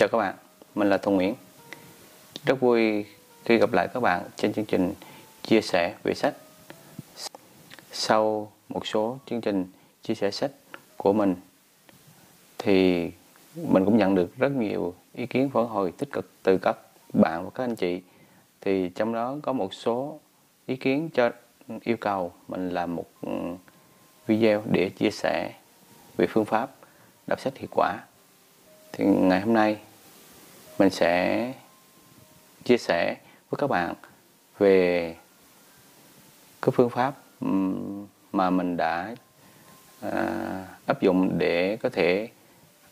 Chào các bạn, mình là Thu Nguyễn. Rất vui khi gặp lại các bạn trên chương trình chia sẻ về sách. Sau một số chương trình chia sẻ sách của mình thì mình cũng nhận được rất nhiều ý kiến phản hồi tích cực từ các bạn và các anh chị. Thì trong đó có một số ý kiến cho yêu cầu mình làm một ừ, video để chia sẻ về phương pháp đọc sách hiệu quả thì ngày hôm nay mình sẽ chia sẻ với các bạn về cái phương pháp mà mình đã à, áp dụng để có thể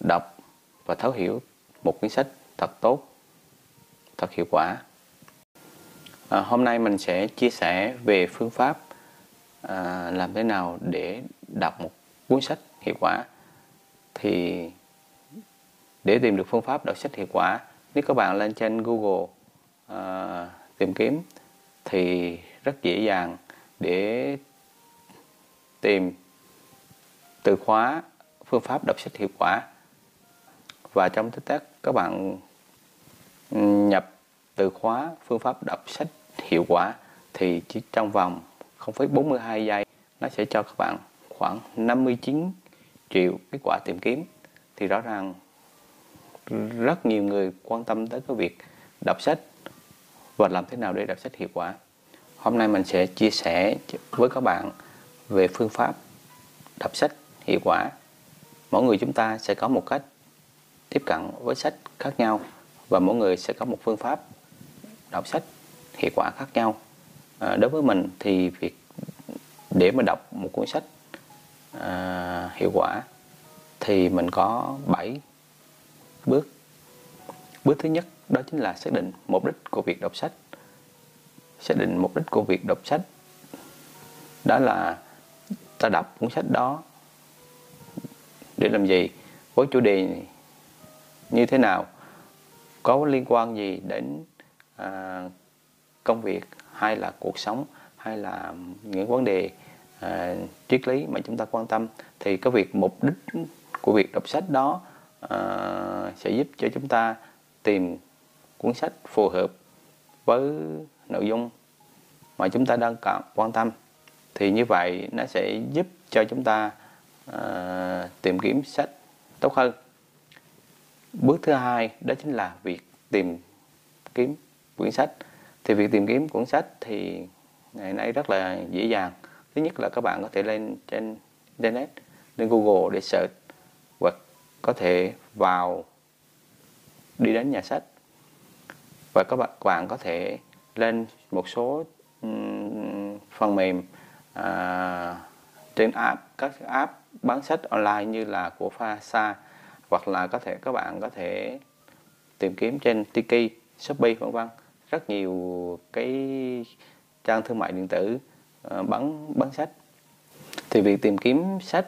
đọc và thấu hiểu một cuốn sách thật tốt thật hiệu quả. À, hôm nay mình sẽ chia sẻ về phương pháp à, làm thế nào để đọc một cuốn sách hiệu quả. Thì để tìm được phương pháp đọc sách hiệu quả nếu các bạn lên trên Google uh, tìm kiếm thì rất dễ dàng để tìm từ khóa phương pháp đọc sách hiệu quả. Và trong tích tắc các bạn ừ, nhập từ khóa phương pháp đọc sách hiệu quả thì chỉ trong vòng 0,42 giây nó sẽ cho các bạn khoảng 59 triệu kết quả tìm kiếm. Thì rõ ràng rất nhiều người quan tâm tới cái việc đọc sách và làm thế nào để đọc sách hiệu quả. Hôm nay mình sẽ chia sẻ với các bạn về phương pháp đọc sách hiệu quả. Mỗi người chúng ta sẽ có một cách tiếp cận với sách khác nhau và mỗi người sẽ có một phương pháp đọc sách hiệu quả khác nhau. À, đối với mình thì việc để mà đọc một cuốn sách à, hiệu quả thì mình có 7 bước. Bước thứ nhất đó chính là xác định mục đích của việc đọc sách. Xác định mục đích của việc đọc sách. Đó là ta đọc cuốn sách đó để làm gì? Với chủ đề như thế nào? Có liên quan gì đến à, công việc hay là cuộc sống hay là những vấn đề à, triết lý mà chúng ta quan tâm? Thì cái việc mục đích của việc đọc sách đó à, sẽ giúp cho chúng ta tìm cuốn sách phù hợp với nội dung mà chúng ta đang cần quan tâm. Thì như vậy nó sẽ giúp cho chúng ta uh, tìm kiếm sách tốt hơn. Bước thứ hai đó chính là việc tìm kiếm quyển sách. Thì việc tìm kiếm cuốn sách thì ngày nay rất là dễ dàng. Thứ nhất là các bạn có thể lên trên internet lên google để search hoặc có thể vào đi đến nhà sách. Và các bạn, các bạn có thể lên một số phần mềm à, trên app các app bán sách online như là của Fasa hoặc là có thể các bạn có thể tìm kiếm trên Tiki, Shopee vân vân. Rất nhiều cái trang thương mại điện tử à, bán bán sách. Thì việc tìm kiếm sách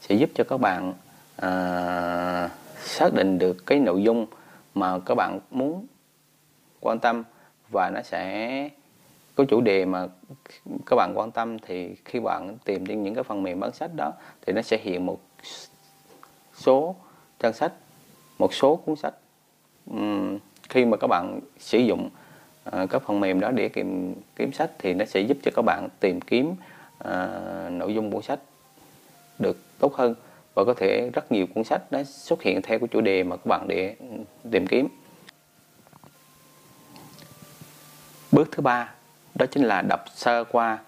sẽ giúp cho các bạn à, xác định được cái nội dung mà các bạn muốn quan tâm và nó sẽ có chủ đề mà các bạn quan tâm thì khi bạn tìm trên những cái phần mềm bán sách đó thì nó sẽ hiện một số trang sách một số cuốn sách. Uhm, khi mà các bạn sử dụng uh, các phần mềm đó để tìm kiếm sách thì nó sẽ giúp cho các bạn tìm kiếm uh, nội dung cuốn sách được tốt hơn và có thể rất nhiều cuốn sách nó xuất hiện theo cái chủ đề mà các bạn để tìm kiếm. Bước thứ ba đó chính là đọc sơ qua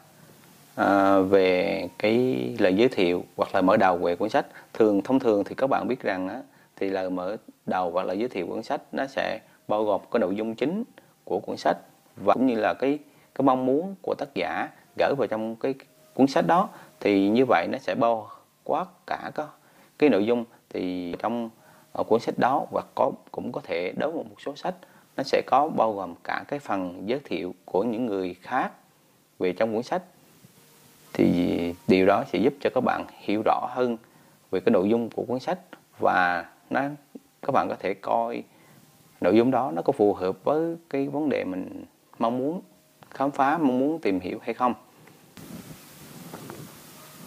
à, về cái lời giới thiệu hoặc là mở đầu về cuốn sách. Thường thông thường thì các bạn biết rằng á, thì lời mở đầu hoặc là giới thiệu cuốn sách nó sẽ bao gồm cái nội dung chính của cuốn sách và cũng như là cái cái mong muốn của tác giả gửi vào trong cái cuốn sách đó. Thì như vậy nó sẽ bao quá cả có cái nội dung thì trong ở cuốn sách đó hoặc có, cũng có thể đối với một số sách, nó sẽ có bao gồm cả cái phần giới thiệu của những người khác về trong cuốn sách. Thì điều đó sẽ giúp cho các bạn hiểu rõ hơn về cái nội dung của cuốn sách và nó, các bạn có thể coi nội dung đó nó có phù hợp với cái vấn đề mình mong muốn khám phá, mong muốn tìm hiểu hay không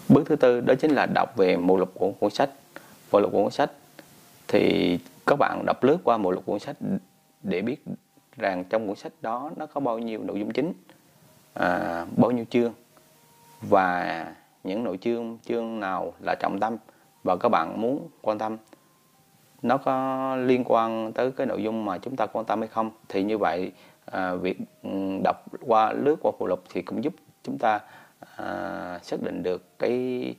bước thứ tư đó chính là đọc về mục lục của cuốn sách. Mục lục của cuốn sách thì các bạn đọc lướt qua mục lục cuốn sách để biết rằng trong cuốn sách đó nó có bao nhiêu nội dung chính à, bao nhiêu chương. Và những nội chương chương nào là trọng tâm và các bạn muốn quan tâm nó có liên quan tới cái nội dung mà chúng ta quan tâm hay không thì như vậy à, việc ừ, đọc qua lướt qua phụ lục thì cũng giúp chúng ta à, xác định được cái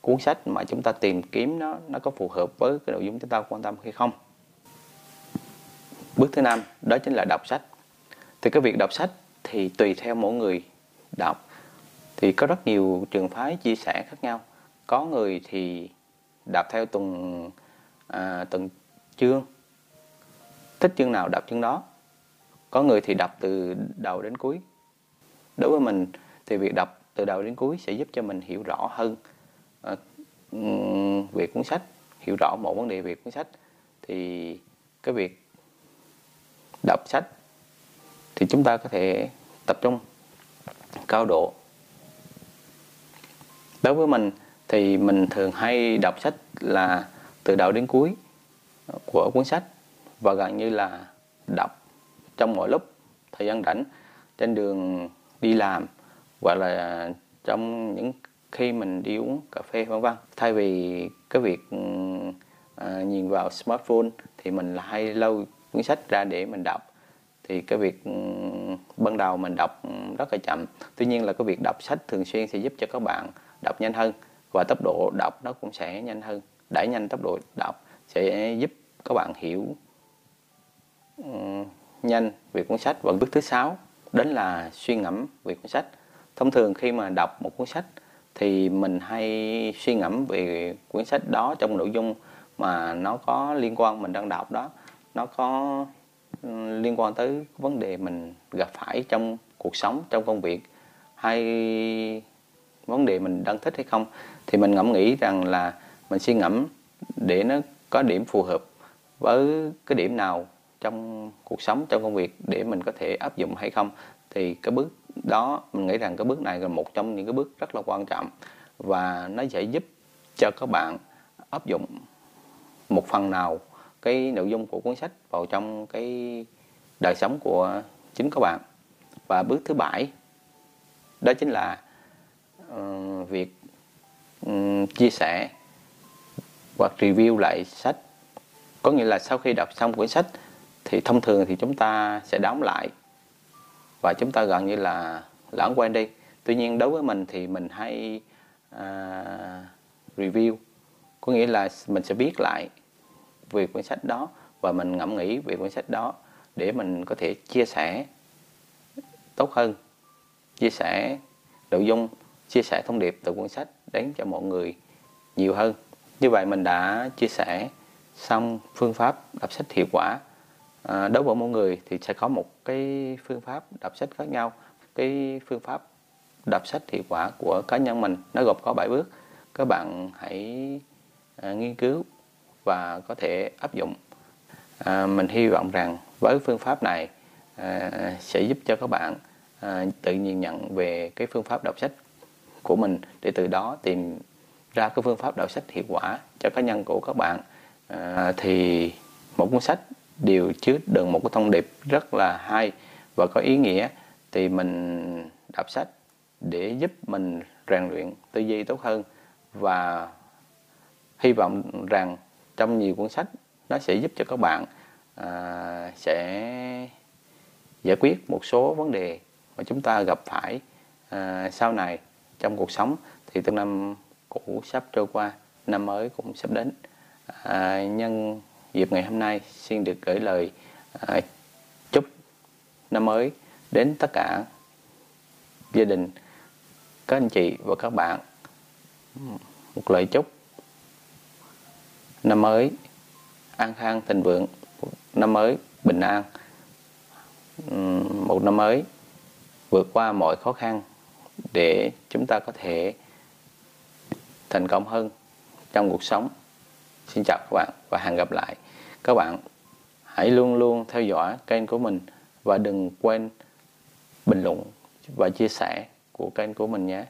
cuốn sách mà chúng ta tìm kiếm nó nó có phù hợp với cái nội dung chúng ta quan tâm hay không. Bước thứ năm đó chính là đọc sách. Thì cái việc đọc sách thì tùy theo mỗi người đọc. Thì có rất nhiều trường phái chia sẻ khác nhau. Có người thì đọc theo từng à, từng chương thích chương nào đọc chương đó. Có người thì đọc từ đầu đến cuối. Đối với mình thì việc đọc từ đầu đến cuối sẽ giúp cho mình hiểu rõ hơn ờ, về cuốn sách, hiểu rõ một vấn đề về cuốn sách. Thì cái việc đọc sách thì chúng ta có thể tập trung cao độ. Đối với mình thì mình thường hay đọc sách là từ đầu đến cuối của cuốn sách và gần như là đọc trong mọi lúc, thời gian rảnh, trên đường đi làm hoặc là trong những khi mình đi uống cà phê vân vân. Thay vì cái việc ừ, à, nhìn vào smartphone thì mình là hay lâu cuốn sách ra để mình đọc. Thì cái việc ừ, ban đầu mình đọc rất là chậm. Tuy nhiên là cái việc đọc sách thường xuyên sẽ giúp cho các bạn đọc nhanh hơn và tốc độ đọc nó cũng sẽ nhanh hơn. Đẩy nhanh tốc độ đọc sẽ giúp các bạn hiểu ừ, nhanh về cuốn sách. Và bước thứ sáu đến là suy ngẫm về cuốn sách thông thường khi mà đọc một cuốn sách thì mình hay suy ngẫm về cuốn sách đó trong nội dung mà nó có liên quan mình đang đọc đó. Nó có ừ, liên quan tới vấn đề mình gặp phải trong cuộc sống, trong công việc hay vấn đề mình đang thích hay không. Thì mình ngẫm nghĩ rằng là mình suy ngẫm để nó có điểm phù hợp với cái điểm nào trong cuộc sống, trong công việc để mình có thể áp dụng hay không. Thì cái bước đó mình nghĩ rằng cái bước này là một trong những cái bước rất là quan trọng và nó sẽ giúp cho các bạn áp dụng một phần nào cái nội dung của cuốn sách vào trong cái đời sống của chính các bạn. Và bước thứ bảy đó chính là uh, việc um, chia sẻ hoặc review lại sách. Có nghĩa là sau khi đọc xong quyển sách thì thông thường thì chúng ta sẽ đóng lại và chúng ta gần như là lãng quên đi. Tuy nhiên đối với mình thì mình hay uh, review. Có nghĩa là mình sẽ biết lại về quyển sách đó và mình ngẫm nghĩ về quyển sách đó để mình có thể chia sẻ tốt hơn chia sẻ nội dung chia sẻ thông điệp từ cuốn sách đến cho mọi người nhiều hơn. Như vậy mình đã chia sẻ xong phương pháp đọc sách hiệu quả à, đối với mỗi người thì sẽ có một cái phương pháp đọc sách khác nhau. Cái phương pháp đọc sách hiệu quả của cá nhân mình nó gồm có 7 bước. Các bạn hãy à, nghiên cứu và có thể áp dụng. À, mình hy vọng rằng với phương pháp này à, sẽ giúp cho các bạn à, tự nhìn nhận về cái phương pháp đọc sách của mình để từ đó tìm ra cái phương pháp đọc sách hiệu quả cho cá nhân của các bạn. À, thì một cuốn sách đều chứa đựng một cái thông điệp rất là hay và có ý nghĩa. Thì mình đọc sách để giúp mình rèn luyện tư duy tốt hơn và hy vọng rằng trong nhiều cuốn sách nó sẽ giúp cho các bạn à, sẽ giải quyết một số vấn đề mà chúng ta gặp phải à, sau này trong cuộc sống. Thì từ năm cũ sắp trôi qua năm mới cũng sắp đến à, nhân dịp ngày hôm nay xin được gửi lời à, chúc năm mới đến tất cả gia đình các anh chị và các bạn. Một lời chúc năm mới an khang thịnh vượng năm mới bình an. Một năm mới vượt qua mọi khó khăn để chúng ta có thể thành công hơn trong cuộc sống xin chào các bạn và hẹn gặp lại. Các bạn hãy luôn luôn theo dõi kênh của mình và đừng quên bình luận và chia sẻ của kênh của mình nhé.